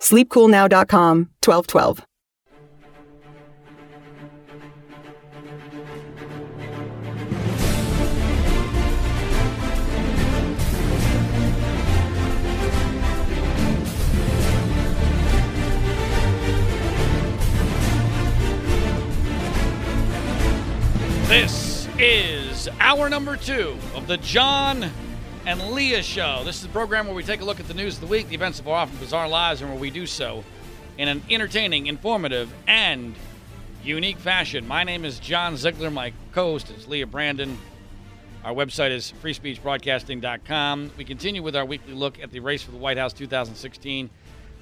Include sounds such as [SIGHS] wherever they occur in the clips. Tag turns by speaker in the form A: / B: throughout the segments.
A: SleepCoolNow.com 1212.
B: This is hour number two of the John and Leah Show. This is the program where we take a look at the news of the week, the events of our often bizarre lives, and where we do so in an entertaining, informative, and unique fashion. My name is John Ziegler. My co-host is Leah Brandon. Our website is freespeechbroadcasting.com. We continue with our weekly look at the race for the White House 2016,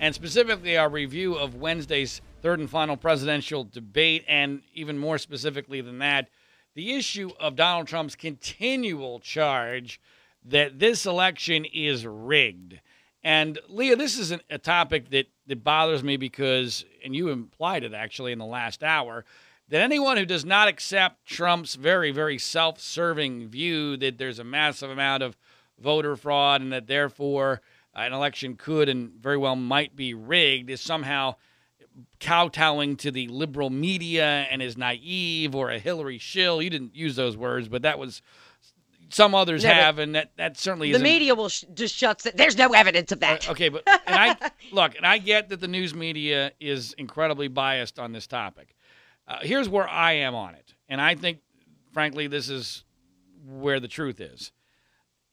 B: and specifically our review of Wednesday's third and final presidential debate, and even more specifically than that, the issue of Donald Trump's continual charge that this election is rigged. And Leah, this is an, a topic that, that bothers me because, and you implied it actually in the last hour, that anyone who does not accept Trump's very, very self serving view that there's a massive amount of voter fraud and that therefore uh, an election could and very well might be rigged is somehow kowtowing to the liberal media and is naive or a Hillary shill. You didn't use those words, but that was some others
C: No,
B: have, and that, that certainly
C: The media will sh- just shuts it. There's no evidence of that.
B: Okay, but and I [LAUGHS] look, and I get that the news media is incredibly biased on this topic. Uh, here's where I am on it, and I think, frankly, this is where the truth is.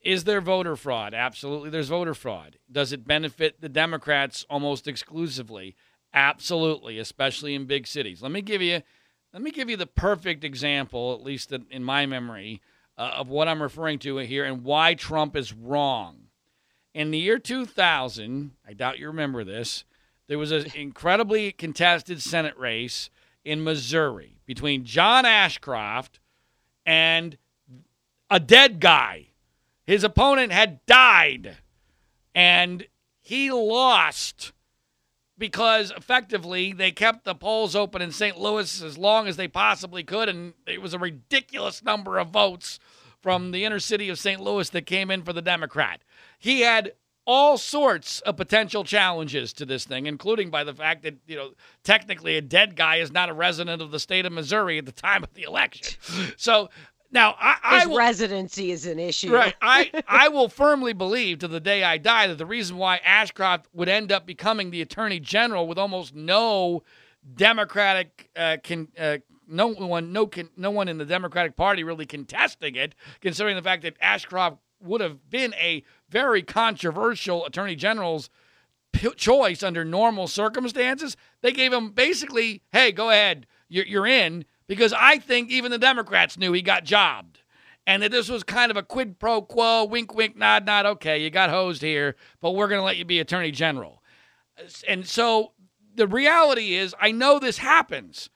B: Is there voter fraud? Absolutely, there's voter fraud. Does it benefit the Democrats almost exclusively? Absolutely, especially in big cities. Let me give you, let me give you the perfect example, at least in my memory, uh, of what I'm referring to here and why Trump is wrong. In the year 2000, I doubt you remember this, there was an [LAUGHS] incredibly contested Senate race in Missouri between John Ashcroft and a dead guy. His opponent had died, and he lost because effectively they kept the polls open in St. Louis as long as they possibly could, and it was a ridiculous number of votes from the inner city of St. Louis that came in for the Democrat. He had all sorts of potential challenges to this thing, including by the fact that, you know, technically a dead guy is not a resident of the state of Missouri at the time of the election. [LAUGHS] So now I, I
C: His
B: will,
C: residency is an issue.
B: Right. [LAUGHS] I, I will firmly believe to the day I die that the reason why Ashcroft would end up becoming the attorney general with almost no Democratic uh, can. Uh, no one, no, no one in the Democratic Party really contesting it, considering the fact that Ashcroft would have been a very controversial attorney general's p- choice under normal circumstances. They gave him basically, "Hey, go ahead, you're, you're in," because I think even the Democrats knew he got jobbed and that this was kind of a quid pro quo, wink, wink, nod, nod. Okay, you got hosed here, but we're going to let you be attorney general. And so the reality is, I know this happens,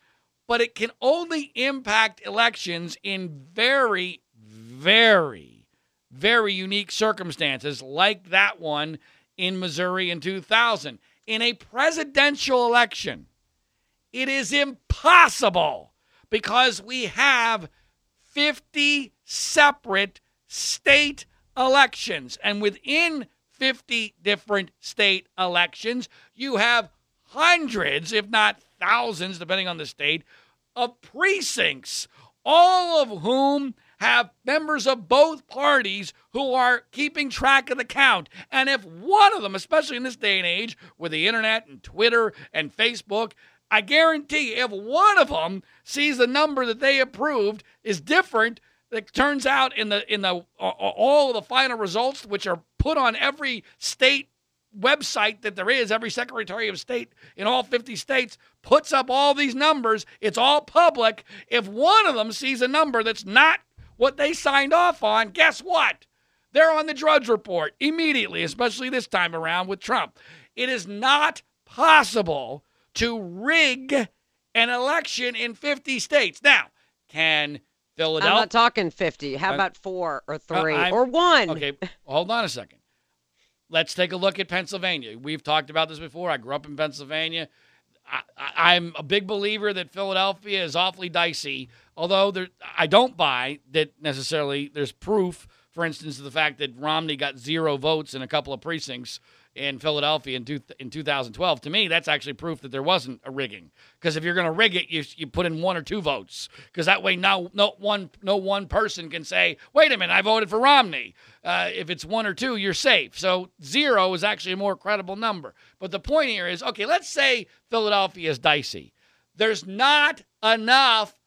B: but it can only impact elections in very, very, very unique circumstances, like that one in Missouri in 2000. In a presidential election, it is impossible because we have 50 separate state elections. And within 50 different state elections, you have hundreds, if not thousands, depending on the state, of precincts, all of whom have members of both parties who are keeping track of the count. And if one of them, especially in this day and age with the internet and Twitter and Facebook, I guarantee if one of them sees the number that they approved is different, it turns out in the in the all of the final results, which are put on every state website that there is, every Secretary of State in all 50 states puts up all these numbers. It's all public. If one of them sees a number that's not what they signed off on, guess what? They're on the Drudge Report immediately, especially this time around with Trump. It is not possible to rig an election in 50 states. Now, can Philadelphia.
C: I'm not talking 50. How about four or three uh, or one?
B: Okay, hold on a second. Let's take a look at Pennsylvania. We've talked about this before. I grew up in Pennsylvania. I, am a big believer that Philadelphia is awfully dicey, although there, I don't buy that necessarily there's proof, for instance, the fact that Romney got zero votes in a couple of precincts in Philadelphia in, two, in 2012. To me, that's actually proof that there wasn't a rigging. Because if you're going to rig it, you, you put in one or two votes. Because that way, no, no one no one person can say, "Wait a minute, I voted for Romney." Uh, if it's one or two, you're safe. So zero is actually a more credible number. But the point here is, okay, let's say Philadelphia is dicey. There's not enough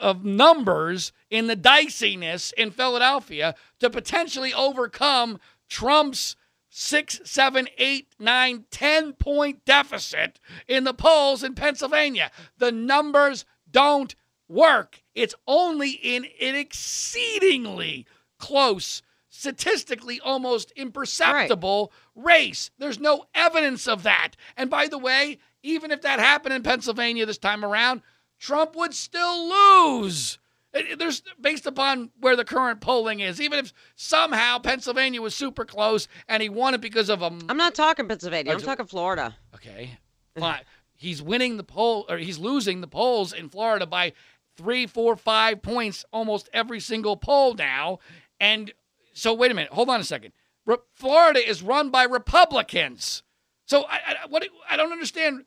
B: of numbers in the diciness in Philadelphia to potentially overcome Trump's six, seven, eight, nine, ten point deficit in the polls in Pennsylvania. The numbers don't work. It's only in an exceedingly close, statistically almost imperceptible right. race. There's no evidence of that. And by the way, even if that happened in Pennsylvania this time around, Trump would still lose. There's based upon where the current polling is. Even if somehow Pennsylvania was super close and he won it because of a.
C: I'm not talking Pennsylvania. I'm talking Florida.
B: Okay, fine. he's winning the poll, or he's losing the polls in Florida by three, four, five points almost every single poll now. And so, wait a minute. Hold on a second. Re- Florida is run by Republicans. So I, I, what, I don't understand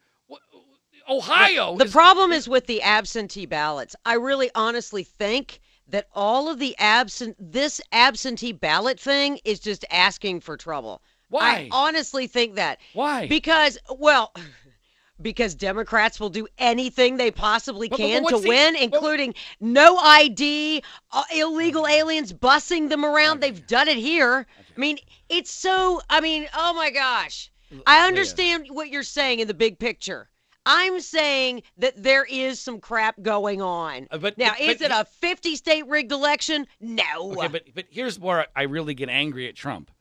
B: Ohio.
C: The, the problem is with the absentee ballots. I really honestly think that all of the absent this absentee ballot thing is just asking for trouble.
B: Why?
C: I honestly think that.
B: Why?
C: Because well, [LAUGHS] because Democrats will do anything they possibly can but, but to the, win, including no ID, uh, illegal aliens bussing them around. Okay. They've done it here. Okay. I mean, it's so. I mean, oh my gosh. I understand what you're saying in the big picture. I'm saying that there is some crap going on. Uh, but now, but, is but, it a 50 state rigged election? No.
B: Okay, but but here's where I really get angry at Trump.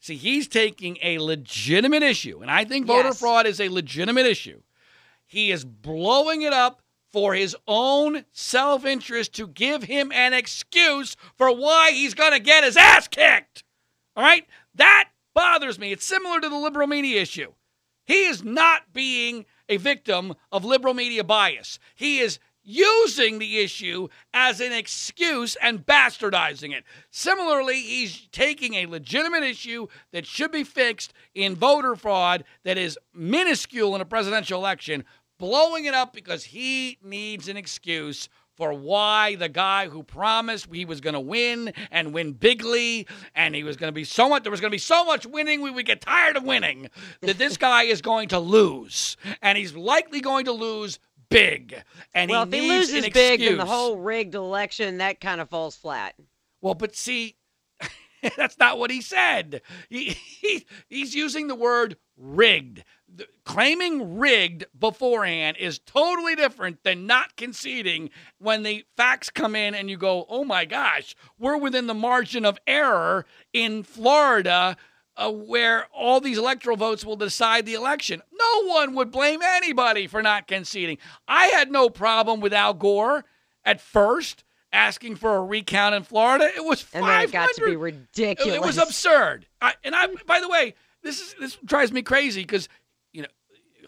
B: See, he's taking a legitimate issue, and I think voter yes. fraud is a legitimate issue. He is blowing it up for his own self interest to give him an excuse for why he's going to get his ass kicked. All right? That bothers me. It's similar to the liberal media issue. He is not being a victim of liberal media bias. He is using the issue as an excuse and bastardizing it. Similarly, he's taking a legitimate issue that should be fixed in voter fraud that is minuscule in a presidential election, blowing it up because he needs an excuse for why the guy who promised he was going to win and win bigly and he was going to be so much there was going to be so much winning we would get tired of winning that this [LAUGHS] guy is going to lose. And he's likely going to lose big. And
C: well
B: he
C: if he loses big then the whole rigged election that kind of falls flat.
B: Well but see [LAUGHS] that's not what he said. He, [LAUGHS] he he's using the word rigged claiming rigged beforehand is totally different than not conceding when the facts come in and you go, oh my gosh, we're within the margin of error in Florida. Uh, where all these electoral votes will decide the election. No one would blame anybody for not conceding. I had no problem with Al Gore at first asking for a recount in Florida. It was
C: and then it got to be ridiculous.
B: It, it was absurd. I, and I, by the way, this is this drives me crazy because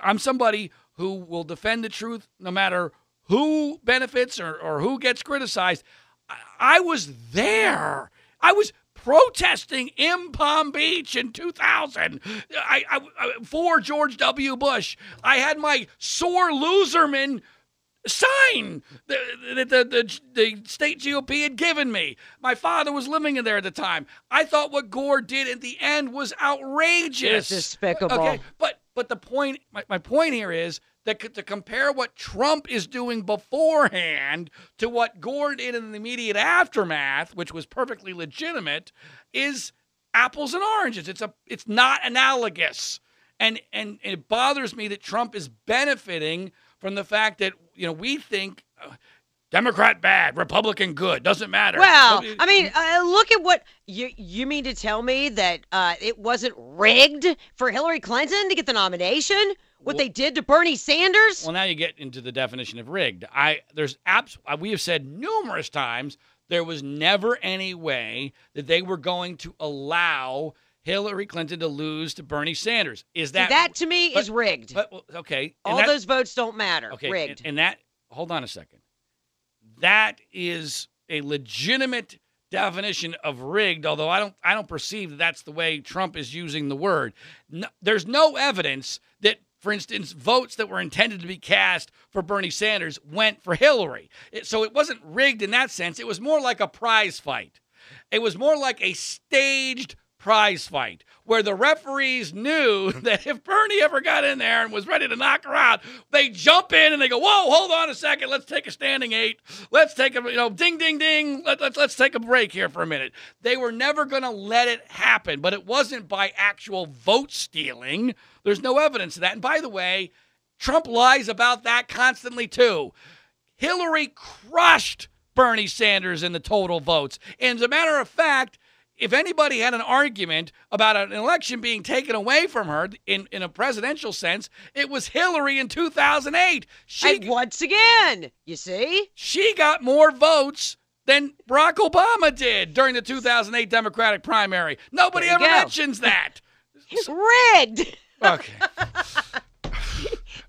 B: I'm somebody who will defend the truth no matter who benefits or, or who gets criticized. I, I was there. I was protesting in Palm Beach in 2000 I, I, for George W. Bush. I had my sore loserman sign that the, the, the, state GOP had given me. My father was living in there at the time. I thought what Gore did at the end was outrageous.
C: It's despicable.
B: Okay, but but the point, my, my point here is that to compare what Trump is doing beforehand to what Gore did in the immediate aftermath, which was perfectly legitimate, is apples and oranges. It's a it's not analogous. And and it bothers me that Trump is benefiting from the fact that you know we think uh, Democrat bad, Republican good, doesn't matter.
C: Well, I mean, uh, look at what you you mean to tell me that uh, it wasn't rigged for Hillary Clinton to get the nomination? What well, they did to Bernie Sanders?
B: Well, now you get into the definition of rigged. I there's abs- uh, we have said numerous times there was never any way that they were going to allow Hillary Clinton to lose to Bernie Sanders. Is that
C: See, that to me but, is rigged?
B: But, okay,
C: all
B: that,
C: those votes don't matter.
B: Okay,
C: rigged.
B: And, and that hold on a second. That is a legitimate definition of rigged although i don't i don't perceive that that's the way trump is using the word no, there's no evidence that for instance, votes that were intended to be cast for Bernie Sanders went for Hillary. It, so it wasn't rigged in that sense. It was more like a prize fight. It was more like a staged prize fight where the referees knew [LAUGHS] that if Bernie ever got in there and was ready to knock her out, they jump in and they go, "Whoa, hold on a second, let's take a standing eight. Let's take a you know, ding, ding, ding. Let, let's let's take a break here for a minute." They were never going to let it happen, but it wasn't by actual vote stealing. There's no evidence of that. And by the way, Trump lies about that constantly too. Hillary crushed Bernie Sanders in the total votes. And as a matter of fact, if anybody had an argument about an election being taken away from her in, in a presidential sense, it was Hillary in 2008.
C: She and once again, you see,
B: she got more votes than Barack Obama did during the 2008 Democratic primary. Nobody ever go. mentions that.
C: It's [LAUGHS] rigged.
B: Okay. [LAUGHS]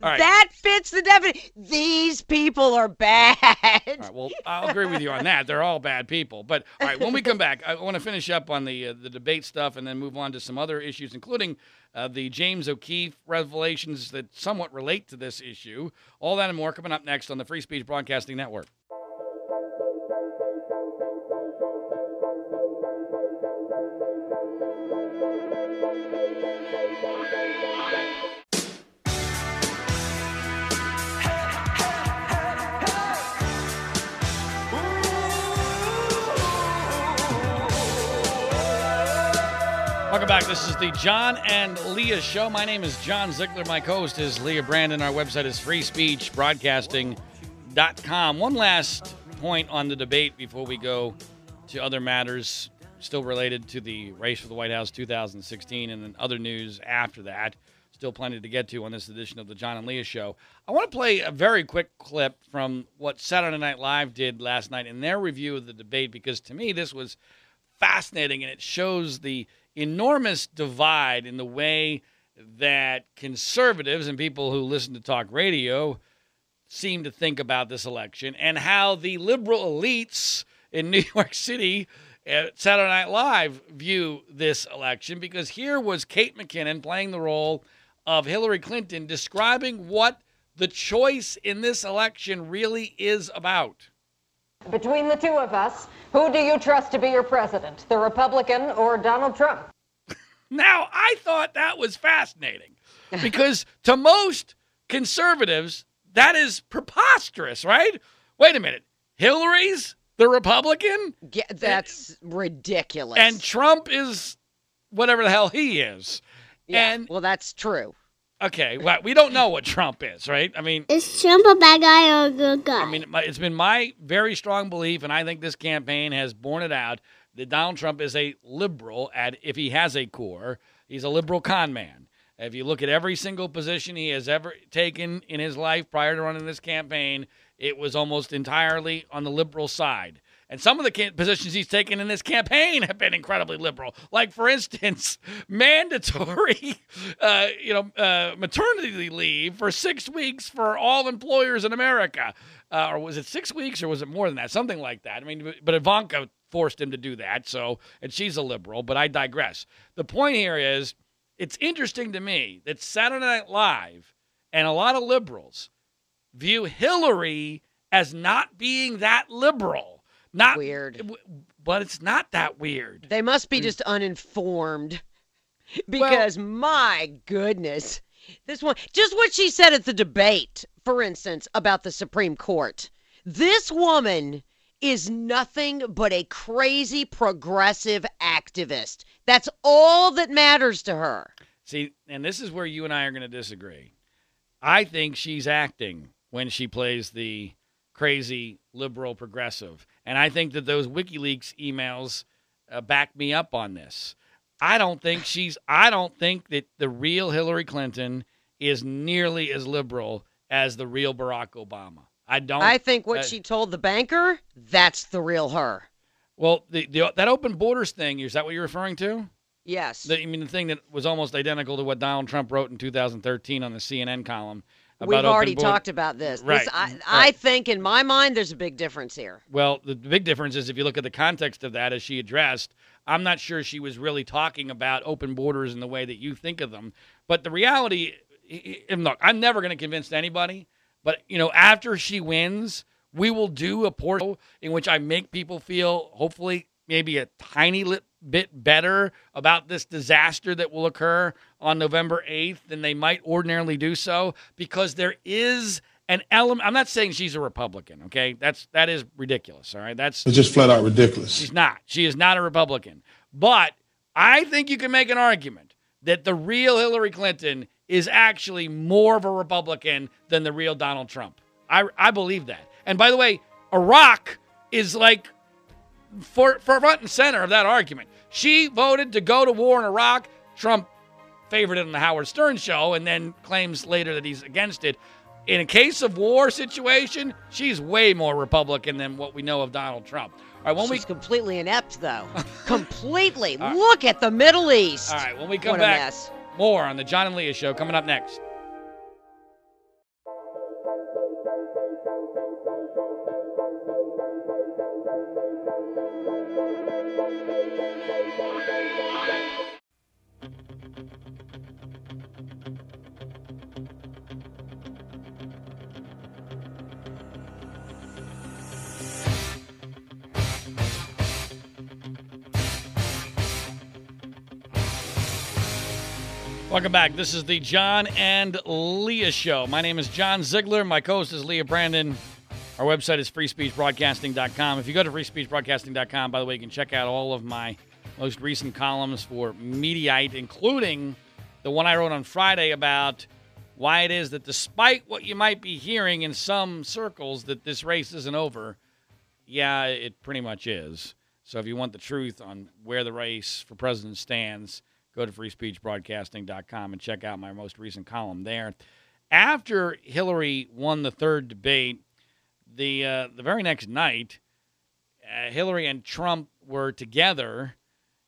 C: Right. That fits the definition. These people are bad.
B: All right, well, I'll agree with you on that. They're all bad people. But all right, when we come back, I want to finish up on the uh, the debate stuff and then move on to some other issues, including uh, the James O'Keefe revelations that somewhat relate to this issue. All that and more coming up next on the Free Speech Broadcasting Network. Back. This is the John and Leah Show. My name is John Ziegler. My co host is Leah Brandon. Our website is freespeechbroadcasting.com. One last point on the debate before we go to other matters still related to the race for the White House 2016 and then other news after that. Still plenty to get to on this edition of the John and Leah Show. I want to play a very quick clip from what Saturday Night Live did last night in their review of the debate because to me this was fascinating and it shows the enormous divide in the way that conservatives and people who listen to talk radio seem to think about this election and how the liberal elites in [LAUGHS] New York City at Saturday Night Live view this election because here was Kate McKinnon playing the role of Hillary Clinton describing what the choice in this election really is about.
D: Between the two of us, who do you trust to be your president, the Republican or Donald Trump? [LAUGHS]
B: now, I thought that was fascinating because to most conservatives, that is preposterous, right? Wait a minute. Hillary's the Republican?
C: Yeah, that's and, ridiculous.
B: And Trump is whatever the hell he is.
C: Yeah,
B: and
C: well, that's true.
B: Okay, well, we don't know what Trump is, right? I mean,
E: is Trump a bad guy or a good guy?
B: I mean, it's been my very strong belief, and I think this campaign has borne it out that Donald Trump is a liberal. At if he has a core, he's a liberal con man. If you look at every single position he has ever taken in his life prior to running this campaign, it was almost entirely on the liberal side. And some of the positions he's taken in this campaign have been incredibly liberal. Like, for instance, [LAUGHS] mandatory, [LAUGHS] uh, you know, uh, maternity leave for six weeks for all employers in America. Uh, or was it six weeks, or was it more than that? Something like that. I mean, but Ivanka forced him to do that. So, and she's a liberal. But I digress. The point here is, it's interesting to me that Saturday Night Live and a lot of liberals view Hillary as not being that liberal. Not
C: Weird.
B: but it's not that weird.
C: They must be mm. just uninformed. [LAUGHS] Because my goodness. This one just what she said at the debate, for instance, about the Supreme Court. This woman is nothing but a crazy progressive activist. That's all that matters to her.
B: See, and this is where you and I are going to disagree. I think she's acting when she plays the crazy liberal progressive. And I think that those WikiLeaks emails uh, back me up on this. I don't think she's I don't think that the real Hillary Clinton is nearly as liberal as the real Barack Obama. I don't
C: I think what
B: uh,
C: she told the banker, that's the real her.
B: Well, the, the that open borders thing, is that what you're referring to?
C: Yes.
B: The, I mean, the thing that was almost identical to what Donald Trump wrote in 2013 on the CNN column.
C: We've already talked about this.
B: Right.
C: This- mm-hmm. I,
B: Right.
C: I think in my mind there's a big difference here.
B: Well, the big difference is if you look at the context of that as she addressed, I'm not sure she was really talking about open borders in the way that you think of them. But the reality, look, I'm never going to convince anybody, but you know, after she wins, we will do a portal in which I make people feel hopefully maybe a tiny li- bit better about this disaster that will occur on November 8th than they might ordinarily do so because there is an element I'm not saying she's a Republican, okay? That's that is ridiculous, all right? That's
F: It's just flat out ridiculous.
B: She's not. She is not a Republican. But I think you can make an argument that the real Hillary Clinton is actually more of a Republican than the real Donald Trump. I, I believe that. And by the way, Iraq is like for, for front and center of that argument. She voted to go to war in Iraq. Trump favored it on the Howard Stern show and then claims later that he's against it. In a case of war situation, she's way more Republican than what we know of Donald Trump. All right, when we
C: completely inept, though. [LAUGHS] completely. Look at the Middle East.
B: All right, when we come
C: what
B: back, more on the John and Leah show coming up next. Welcome back. This is the John and Leah Show. My name is John Ziegler. My co host is Leah Brandon. Our website is freespeechbroadcasting.com. If you go to freespeechbroadcasting.com, by the way, you can check out all of my most recent columns for Mediaite, including the one I wrote on Friday about why it is that despite what you might be hearing in some circles that this race isn't over, yeah, it pretty much is. So if you want the truth on where the race for president stands, go to freespeechbroadcasting.com and check out my most recent column there. After Hillary won the third debate, the uh, the very next night, uh, Hillary and Trump were together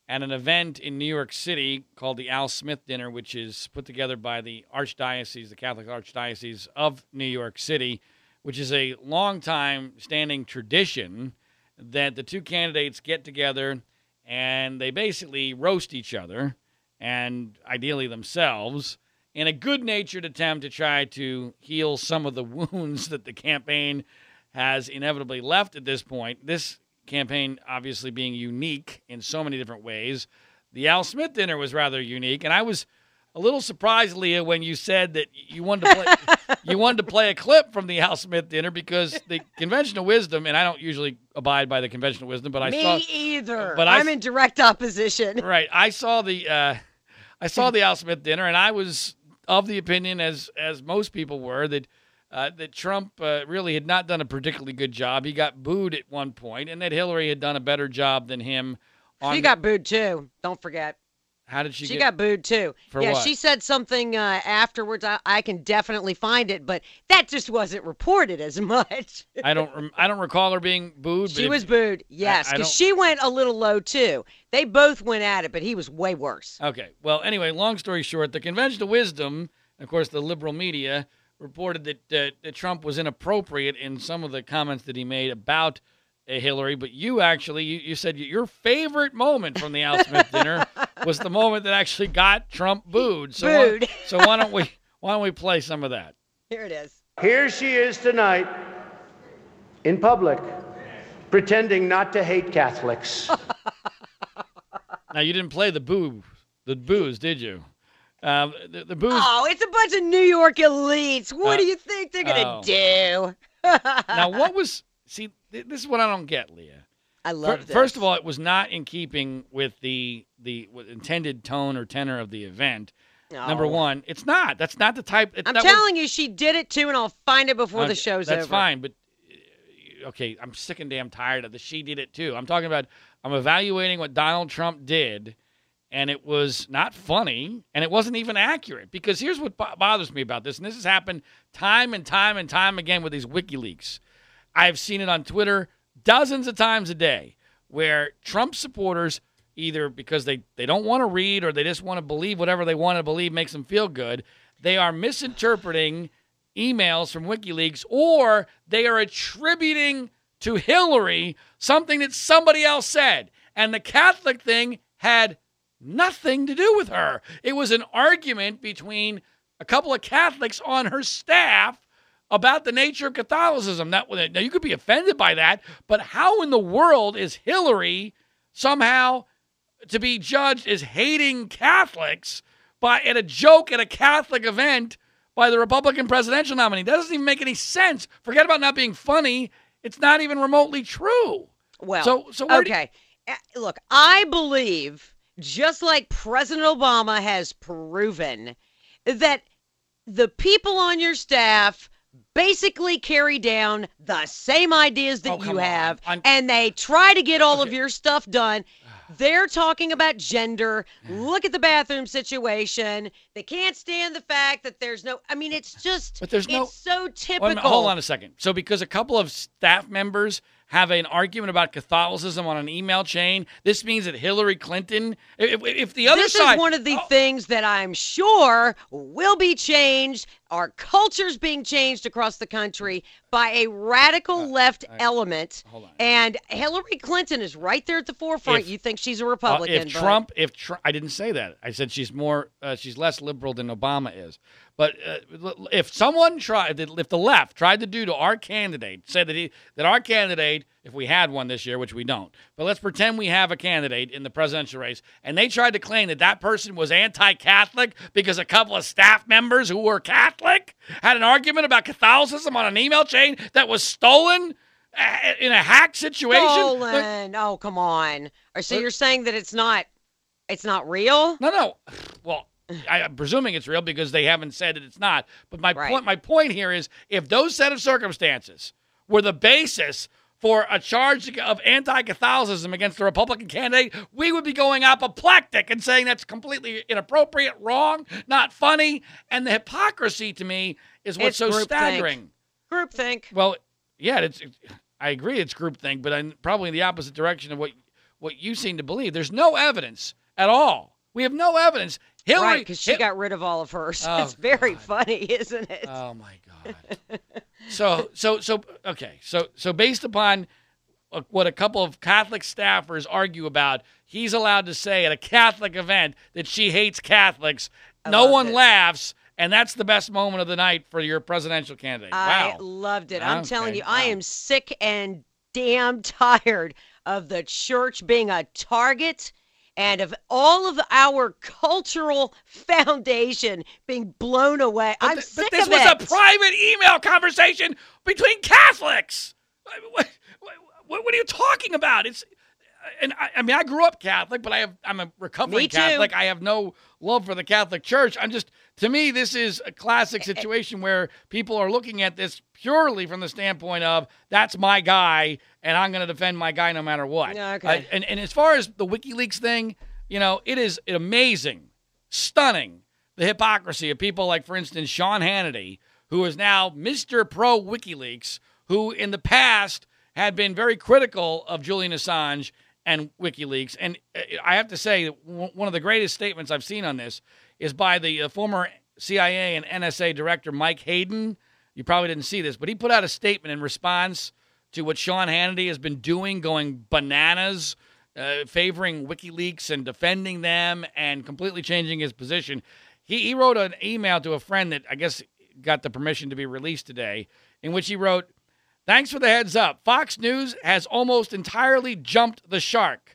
B: at an event in New York City called the Al Smith Dinner, which is put together by the Archdiocese, the Catholic Archdiocese of New York City, which is a long time standing tradition that the two candidates get together and they basically roast each other and ideally themselves in a good natured attempt to try to heal some of the [LAUGHS] wounds that the campaign has inevitably left at this point. This campaign obviously being unique in so many different ways. The Al Smith dinner was rather unique, and I was a little surprised, Leah, when you said that you wanted to play [LAUGHS] you wanted to play a clip from the Al Smith dinner because the conventional wisdom, and I don't usually abide by the conventional wisdom, but I saw
C: Me
B: saw
C: either.
B: but I
C: I'm in direct opposition.
B: right. I saw the uh, I saw the Al Smith dinner, and I was of the opinion, as as most people were, that uh, that Trump uh, really had not done a particularly good job. He got booed at one point, and that Hillary had done a better job than him. On
C: She got booed too. Don't forget.
B: How did she,
C: She,
B: get?
C: got booed too. Yeah,
B: what?
C: she said something uh, afterwards. I, I can definitely find it, but that just wasn't reported as [LAUGHS] much.
B: I don't rem- I don't recall her being booed. but
C: she
B: if-
C: was booed, yes, because she went a little low too. They both went at it, but he was way worse.
B: Okay. Well, anyway, long story short, the conventional wisdom, of course, the liberal media reported that, uh, that Trump was inappropriate in some of the comments that he made about Hillary. But you actually, you, you said your favorite moment from the Al Smith dinner [LAUGHS] was the moment that actually got Trump booed. So why-
C: Booed.
B: so why don't we why don't we play some of that?
C: Here it is.
F: Here she is tonight in public pretending not to hate Catholics. [LAUGHS]
B: now, you didn't play the boo, the boos, did you? Um, the, the boos.
C: Oh, it's a bunch of New York elites. What uh, do you think they're going to
B: oh. do? [LAUGHS] now, what was. See, this is what I don't get, Leah.
C: I love
B: this. First of all, it was not in keeping with the the intended tone or tenor of the event. Number one, it's not. That's not the type.
C: I'm telling was, you, she did it too, and I'll find it before
B: okay,
C: the show's
B: that's
C: over.
B: That's fine, but uh, okay, I'm sick and damn tired of the she did it too. I'm talking about I'm evaluating what Donald Trump did, and it was not funny, and it wasn't even accurate. Because here's what bothers me about this, and this has happened time and time and time again with these WikiLeaks. I've seen it on Twitter dozens of times a day where Trump supporters either because they, they don't want to read or they just want to believe whatever they want to believe makes them feel good. They are misinterpreting emails from WikiLeaks or they are attributing to Hillary something that somebody else said. And the Catholic thing had nothing to do with her. It was an argument between a couple of Catholics on her staff about the nature of Catholicism. That now you could be offended by that, but how in the world is Hillary somehow to be judged as hating Catholics by at a joke at a Catholic event by the Republican presidential nominee. That doesn't even make any sense. Forget about not being funny. It's not even remotely true.
C: Well,
B: so so
C: okay. You- uh, Look, I believe just like President Obama has proven that the people on your staff basically carry down the same ideas that
B: oh,
C: you have and they try to get all okay. of your stuff done [SIGHS] they're talking about gender. Look at the bathroom situation. They can't stand the fact that there's no. I mean, it's just. But there's no. It's so typical.
B: Hold on a second. So because a couple of staff members have an argument about Catholicism on an email chain. This means that Hillary Clinton, if, if the other
C: this
B: side,
C: this is one of the oh. things that I'm sure will be changed. Our culture's being changed across the country by a radical uh, left I, element. And Hillary Clinton is right there at the forefront. If, you think she's a Republican?
B: Uh, if
C: but...
B: Trump, if Trump, I didn't say that. I said she's more, uh, she's less liberal than Obama is. But uh, if someone tried, if the left tried to do to our candidate, said that he that our candidate, if we had one this year, which we don't, but let's pretend we have a candidate in the presidential race, and they tried to claim that that person was anti-Catholic because a couple of staff members who were Catholic had an argument about Catholicism on an email chain that was stolen uh, in a hack situation.
C: Stolen? oh, come on. So you're saying that it's not, it's not real?
B: No, no. Well I, am presuming it's real because they haven't said that it's not. But my right. point, my point here is, if those set of circumstances were the basis for a charge of anti-Catholicism against the Republican candidate, we would be going apoplectic and saying that's completely inappropriate, wrong, not funny. And the hypocrisy to me is what's
C: it's
B: so staggering.
C: Group think.
B: Well, yeah, it's. I agree, it's groupthink, but I'm probably in the opposite direction of what what you seem to believe. There's no evidence at all. We have no evidence Hillary,
C: right, because she got rid of all of hers. Oh, it's very God. funny, isn't it?
B: Oh my God. [LAUGHS] so so so okay. So so based upon uh, what a couple of Catholic staffers argue about, he's allowed to say at a Catholic event that she hates Catholics. I no one it. laughs. And that's the best moment of the night for your presidential candidate.
C: I
B: wow.
C: loved it. I'm okay. telling you, wow. I am sick and damn [LAUGHS] tired of the church being a target and of all of our cultural foundation being blown away. But I'm th- sick
B: but this
C: of
B: was
C: it.
B: a private email conversation between Catholics. What, what, what, are you talking about? It's and I, I, mean I grew up Catholic, but I have I'm a recovering Catholic. I have no love for the Catholic Church. I'm just to me this is a classic situation where people are looking at this purely from the standpoint of that's my guy and I'm going to defend my guy no matter what.
C: Yeah, okay.
B: Uh, and and as far as the WikiLeaks thing, you know, it is amazing, stunning the hypocrisy of people like for instance Sean Hannity, who is now Mr. Pro WikiLeaks, who in the past had been very critical of Julian Assange and WikiLeaks. And uh, I have to say, one of the greatest statements I've seen on this is by the uh, former CIA and NSA director Mike Hayden. You probably didn't see this, but he put out a statement in response to what Sean Hannity has been doing, going bananas, uh, favoring WikiLeaks and defending them and completely changing his position. He, he wrote an email to a friend that I guess got the permission to be released today, in which he wrote, Thanks for the heads up. Fox News has almost entirely jumped the shark.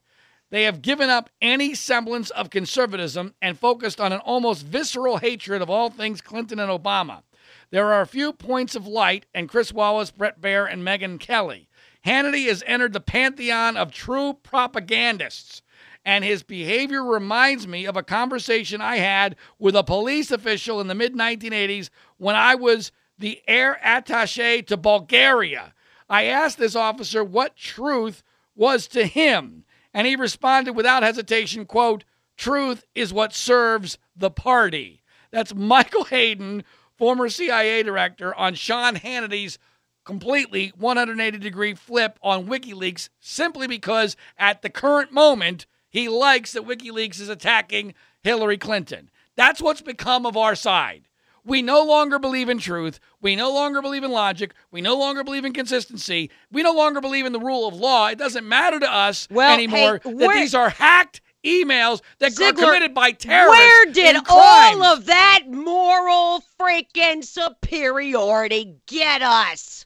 B: They have given up any semblance of conservatism and focused on an almost visceral hatred of all things Clinton and Obama. There are a few points of light, and Chris Wallace, Bret Baier, and Megyn Kelly. Hannity has entered the pantheon of true propagandists, and his behavior reminds me of a conversation I had with a police official in the mid 1980s when I was the air attache to Bulgaria. I asked this officer what truth was to him, and he responded without hesitation, quote, truth is what serves the party. That's Michael Hayden, former CIA director, on Sean Hannity's completely 180 degree flip on WikiLeaks simply because at the current moment, he likes that WikiLeaks is attacking Hillary Clinton. That's what's become of our side. We no longer believe in truth. We no longer believe in logic. We no longer believe in consistency. We no longer believe in the rule of law. It doesn't matter to us
C: well,
B: anymore
C: hey,
B: that these are hacked emails that
C: Ziegler,
B: are committed by terrorists.
C: Where did
B: all
C: of that moral freaking superiority get us?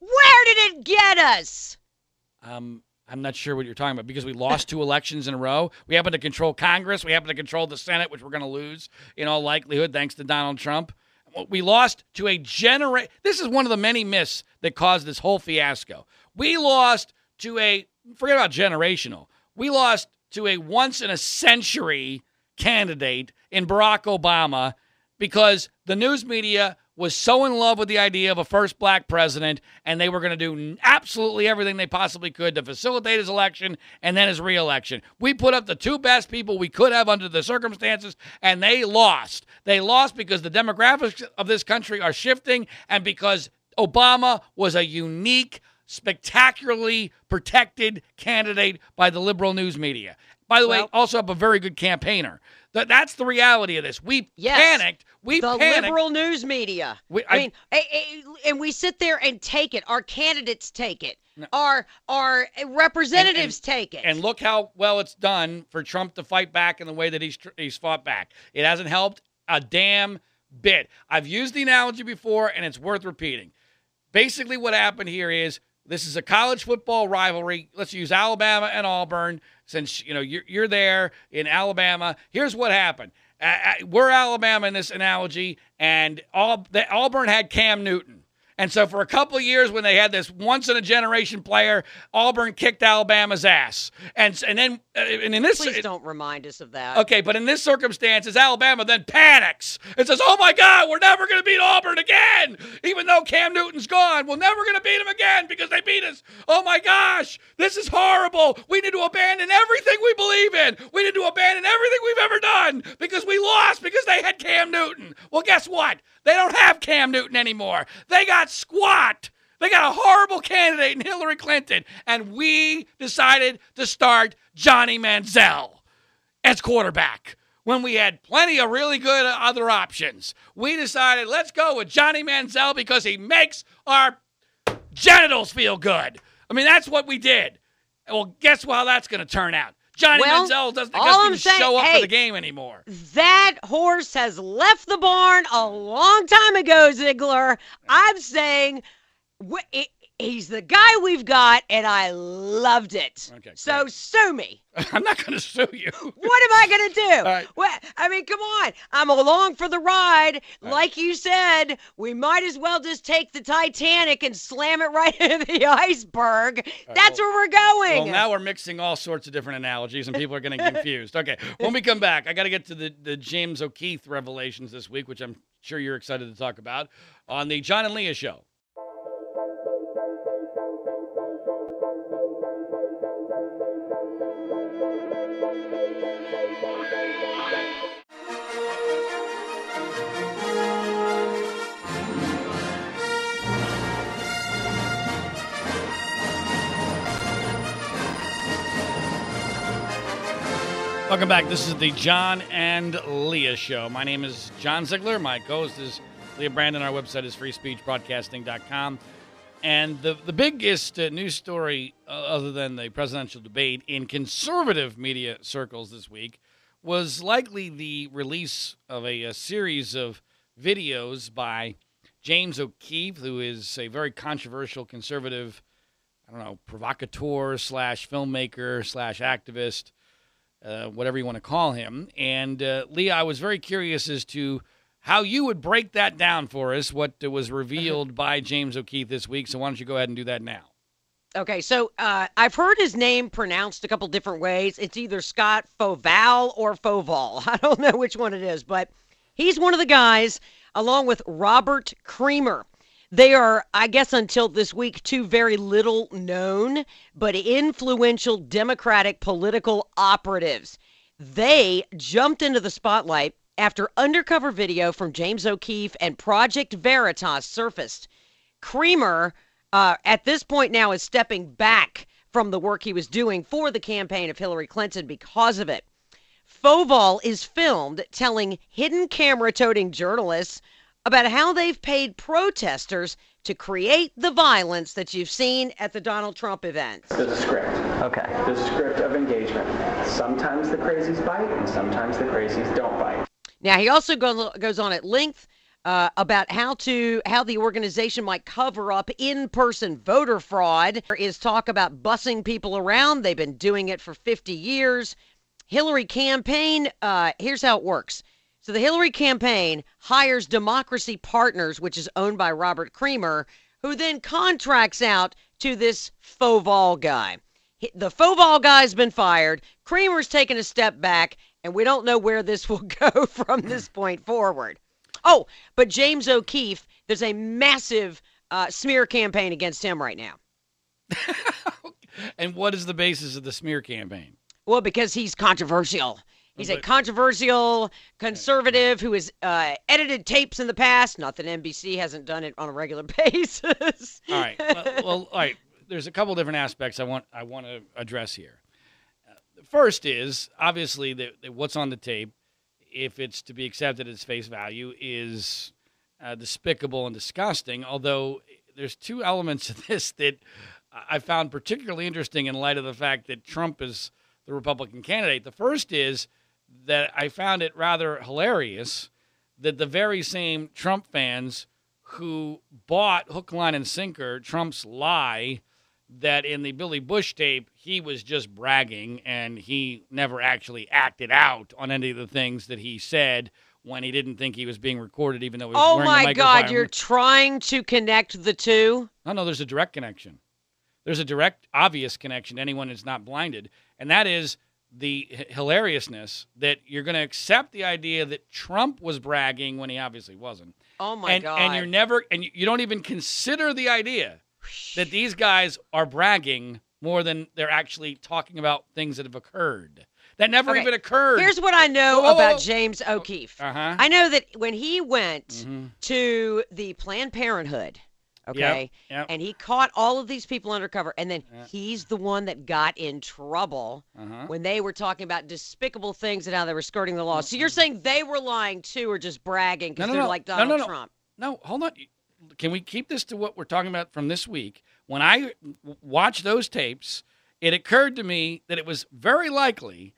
C: Where did it get us?
B: Um, I'm not sure what you're talking about because we lost two elections in a row. We happen to control Congress. We happen to control the Senate, which we're going to lose in all likelihood thanks to Donald Trump. We lost to a generate. This is one of the many myths that caused this whole fiasco. We lost to a forget about generational. We lost to a once in a century candidate in Barack Obama because the news media was so in love with the idea of a first black president, and they were going to do absolutely everything they possibly could to facilitate his election and then his reelection. We put up the two best people we could have under the circumstances, and they lost. They lost because the demographics of this country are shifting, and because Obama was a unique, spectacularly protected candidate by the liberal news media. By the well, way, also a very good campaigner. That that's the reality of this. We
C: yes,
B: panicked. We panicked.
C: the
B: panicked.
C: liberal news media. We, I, I, mean, and we sit there and take it. Our candidates take it. No. Our our representatives
B: and, and,
C: take it.
B: And look how well it's done for Trump to fight back in the way that he's he's fought back. It hasn't helped a damn bit. I've used the analogy before, and it's worth repeating. Basically, what happened here is this is a college football rivalry. Let's use Alabama and Auburn since you know you're, you're there in Alabama. Here's what happened. Uh, we're Alabama in this analogy, and all, the, Auburn had Cam Newton. And so for a couple of years, when they had this once in a generation player, Auburn kicked Alabama's ass. And and then uh, and in this,
C: please don't remind us of that.
B: Okay, but in this circumstances, Alabama then panics and says, "Oh my God, we're never going to beat Auburn again, even though Cam Newton's gone. We're never going to beat him again because they beat us. Oh my gosh, this is horrible. We need to abandon everything we believe in. We need to abandon everything we've ever done because we lost because they had Cam Newton. Well, guess what? They don't have Cam Newton anymore. They got squat. They got a horrible candidate in Hillary Clinton. And we decided to start Johnny Manziel as quarterback when we had plenty of really good other options. We decided let's go with Johnny Manziel because he makes our genitals feel good. I mean, that's what we did. Well, guess how that's going to turn out? Johnny
C: well,
B: Manziel doesn't, doesn't saying, show up
C: hey,
B: for the game anymore.
C: That horse has left the barn a long time ago, Ziegler. I'm saying it, he's the guy we've got, and I loved it. Okay, so great. sue me. [LAUGHS]
B: I'm not going to sue you.
C: what am I going to do? [LAUGHS] Right. Well, I mean, come on. I'm along for the ride. Right. Like you said, we might as well just take the Titanic and slam it right [LAUGHS] into the iceberg. Right, That's well, where we're going.
B: Well, now we're mixing all sorts of different analogies, and people are getting confused. Okay, when we come back, I got to get to the, the James O'Keefe revelations this week, which I'm sure you're excited to talk about on the John and Leah show. Welcome back. This is the John and Leah Show. My name is John Ziegler. My co host is Leah Brandon. Our website is freespeechbroadcasting.com. And the, the biggest uh, news story, uh, other than the presidential debate in conservative media circles this week, was likely the release of a, a series of videos by James O'Keefe, who is a very controversial conservative, I don't know, provocateur slash filmmaker slash activist, uh, whatever you want to call him. And uh, Leah, I was very curious as to how you would break that down for us, what was revealed by James O'Keefe this week. So why don't you go ahead and do that now?
C: Okay, so uh, I've heard his name pronounced a couple different ways. It's either Scott Foval or Foval. [LAUGHS] I don't know which one it is, but he's one of the guys, along with Robert Creamer. They are, I guess, until this week, two very little known but influential Democratic political operatives. They jumped into the spotlight after undercover video from James O'Keefe and Project Veritas surfaced. Creamer uh, at this point now is stepping back from the work he was doing for the campaign of Hillary Clinton because of it. Foval is filmed telling hidden camera toting journalists about how they've paid protesters to create the violence that you've seen at the Donald Trump events.
G: There's a script.
H: Okay.
G: There's a script of engagement. Sometimes the crazies bite, and sometimes the crazies don't bite.
C: Now, he also goes on at length uh, about how to how the organization might cover up in-person voter fraud. There is talk about bussing people around. They've been doing it for 50 years. Hillary campaign. Uh, here's how it works. So the Hillary campaign hires Democracy Partners, which is owned by Robert Creamer, who then contracts out to this Foval guy. The Foval guy's been fired. Creamer's taken a step back, and we don't know where this [LAUGHS] will go from this point forward. Oh, but James O'Keefe, there's a massive uh, smear campaign against him right now. [LAUGHS]
B: and what is the basis of the smear campaign?
C: Well, because he's controversial. He's a controversial conservative who has uh, edited tapes in the past. Not that NBC hasn't done it on a regular [LAUGHS] basis.
B: all right. Well, well, all right. There's a couple different aspects I want I want to address here. Uh, the first is obviously that what's on the tape if it's to be accepted at face value, is uh, despicable and disgusting. Although there's two elements of [LAUGHS] this that I found particularly interesting in light of the fact that Trump is the Republican candidate. The first is that I found it rather hilarious that the very same Trump fans who bought hook, line, and sinker Trump's lie that in the Billy Bush tape, he was just bragging and he never actually acted out on any of the things that he said when he didn't think he was being recorded, even though he was
C: oh
B: wearing
C: my God, you're trying to connect the two?
B: No, no, there's a direct connection. There's a direct, obvious connection to anyone is not blinded, and that is the h- hilariousness that you're going to accept the idea that Trump was bragging when he obviously wasn't.
C: Oh my
B: and,
C: God.
B: And you're never, and you don't even consider the idea that these guys are bragging more than they're actually talking about things that have occurred. That never
C: okay.
B: even occurred.
C: Here's what I know oh, about James O'Keefe.
B: Uh-huh.
C: I know that when he went mm-hmm. to the Planned Parenthood, okay,
B: yep, yep.
C: and he caught all of these people undercover, and then yep. he's the one that got in trouble uh-huh. when they were talking about despicable things and how they were skirting the law. So you're saying they were lying too, or just bragging because
B: no, no,
C: they're
B: no.
C: like Donald
B: no, no,
C: Trump?
B: No, hold on can we keep this to what we're talking about from this week? When I w- watched those tapes, it occurred to me that it was very likely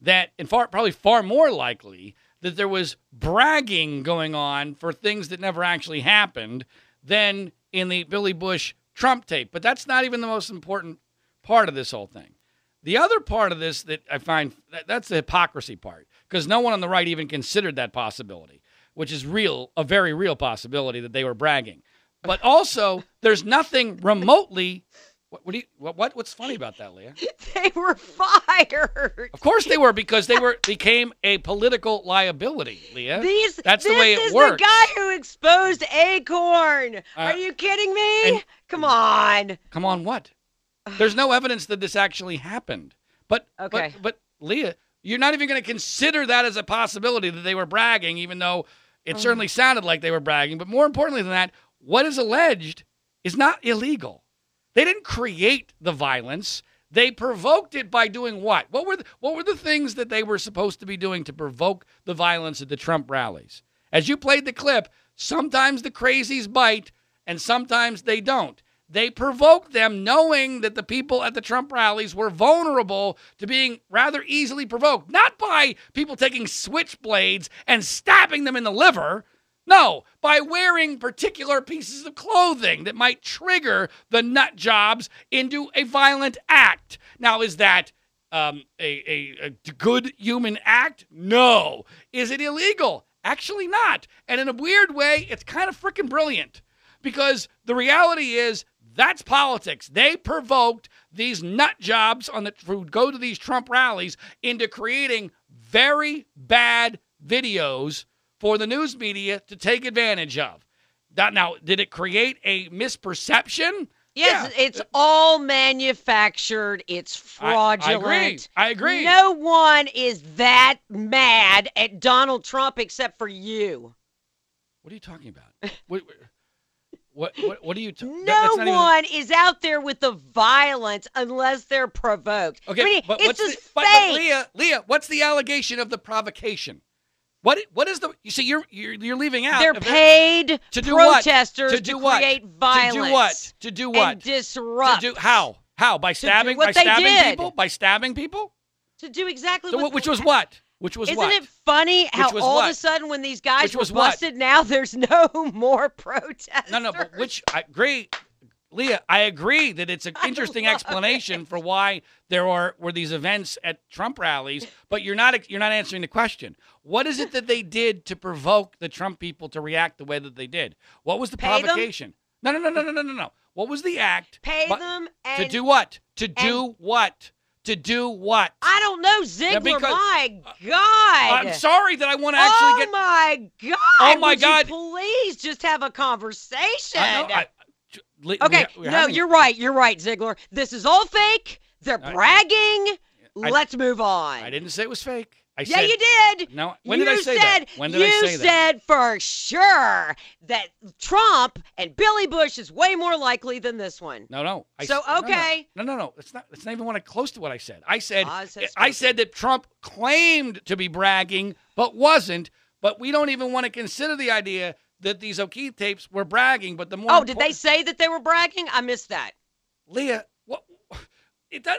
B: that, and far probably far more likely, that there was bragging going on for things that never actually happened than in the Billy Bush Trump tape. But that's not even the most important part of this whole thing. The other part of this that I find that, that's the hypocrisy part because no one on the right even considered that possibility which is real, a very real possibility that they were bragging. But also, there's nothing remotely. What, what, do you, what, what what's funny about that, Leah? [LAUGHS]
C: They were fired.
B: Of course they were because they were became a political liability, Leah.
C: These
B: that's the way it works.
C: This is the guy who exposed Acorn. Uh, Are you kidding me? And, come on.
B: Come on, what? There's no evidence that this actually happened. But
C: okay.
B: but, but Leah, you're not even going to consider that as a possibility that they were bragging, even though it certainly sounded like they were bragging, but more importantly than that, what is alleged is not illegal. They didn't create the violence. They provoked it by doing what? What were the, what were the things that they were supposed to be doing to provoke the violence at the Trump rallies? As you played the clip, sometimes the crazies bite and sometimes they don't. They provoked them knowing that the people at the Trump rallies were vulnerable to being rather easily provoked, not by people taking switchblades and stabbing them in the liver, No, by wearing particular pieces of clothing that might trigger the nut jobs into a violent act. Now, is that um, a, a, a good human act? No. Is it illegal? Actually, not. And in a weird way, it's kind of freaking brilliant because the reality is that's politics. They provoked these nut jobs on the who go to these Trump rallies into creating very bad videos for the news media to take advantage of. That, now, did it create a misperception?
C: Yes,
B: Yeah.
C: it's all manufactured. It's fraudulent.
B: I agree. I agree.
C: No one is that mad at Donald Trump except for you.
B: What are you talking about? [LAUGHS] what, what, what, what are you? T-
C: No
B: that's not even-
C: one is out there with the violence unless they're provoked.
B: Okay,
C: I mean,
B: but
C: it's
B: what's
C: just
B: the, but, but Leah, Leah, what's the allegation of the provocation? What what is the? You see, you're you're, you're leaving out.
C: they're paid
B: to do what? To do what?
C: create violence.
B: To do what? To do what?
C: And disrupt.
B: To do how? How by stabbing? by stabbing
C: did.
B: people? By stabbing people?
C: To do exactly
B: So
C: what
B: what, which was what? Which was
C: Isn't
B: what?
C: it funny how all of a sudden when these guys
B: Which
C: were
B: was what?
C: busted, now there's no [LAUGHS] more protesters?
B: No, no, but which I agree, Leah. I agree that it's an [LAUGHS] interesting explanation for why there are were these events at Trump rallies. But you're not you're not answering the question. What is it that they did to provoke the Trump people to react the way that they did? What was the
C: Pay
B: provocation? No, no, no, no, no, no, no, no. What was the act?
C: Pay
B: But-
C: them
B: to do what? To do what? To do what?
C: I don't know, Ziegler.
B: because-
C: my uh, God.
B: I'm sorry that I want to actually
C: oh
B: get.
C: Oh my God.
B: Oh my God.
C: please just have a conversation.
B: I know, I- Le-
C: okay,
B: we-
C: no,
B: having-
C: you're right. You're right, Ziegler. This is all fake. They're
B: I-
C: bragging.
B: I-
C: Let's move on.
B: I didn't say it was fake. I
C: yeah,
B: said,
C: you did.
B: No, when
C: you
B: did I say
C: said,
B: that? When did
C: you
B: I say that?
C: You said for sure that Trump and Billy Bush is way more likely than this one.
B: No, no. I
C: So,
B: s- no, no.
C: okay.
B: No, no, no. It's not. It's not even I close to what I said. I said.
C: Ah, it says
B: I said that Trump claimed to be bragging, but wasn't. But we don't even want to consider the idea that these O'Keefe tapes were bragging. But the more
C: Oh, did they say that they were bragging? I missed that.
B: Leah? What? It does.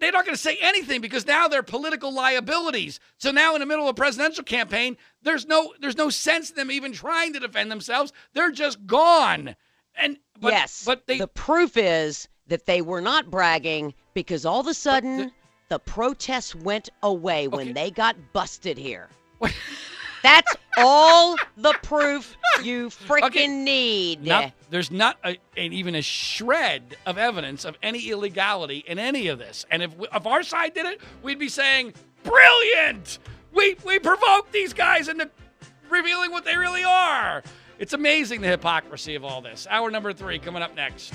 B: They're not going to say anything because now they're political liabilities. So now, in the middle of a presidential campaign, there's no there's no sense in them even trying to defend themselves. They're just gone. And but,
C: yes.
B: but they
C: the proof is that they were not bragging because all of a sudden the, protests went away when
B: Okay.
C: they got busted here. [LAUGHS] That's all the proof [LAUGHS] you freaking
B: Okay.
C: need.
B: Not, there's not a, an, even a shred of evidence of any illegality in any of this. And if, we, if our side did it, we'd be saying, brilliant! We, we provoked these guys into revealing what they really are. It's amazing the hypocrisy of all this. Hour number three coming up next.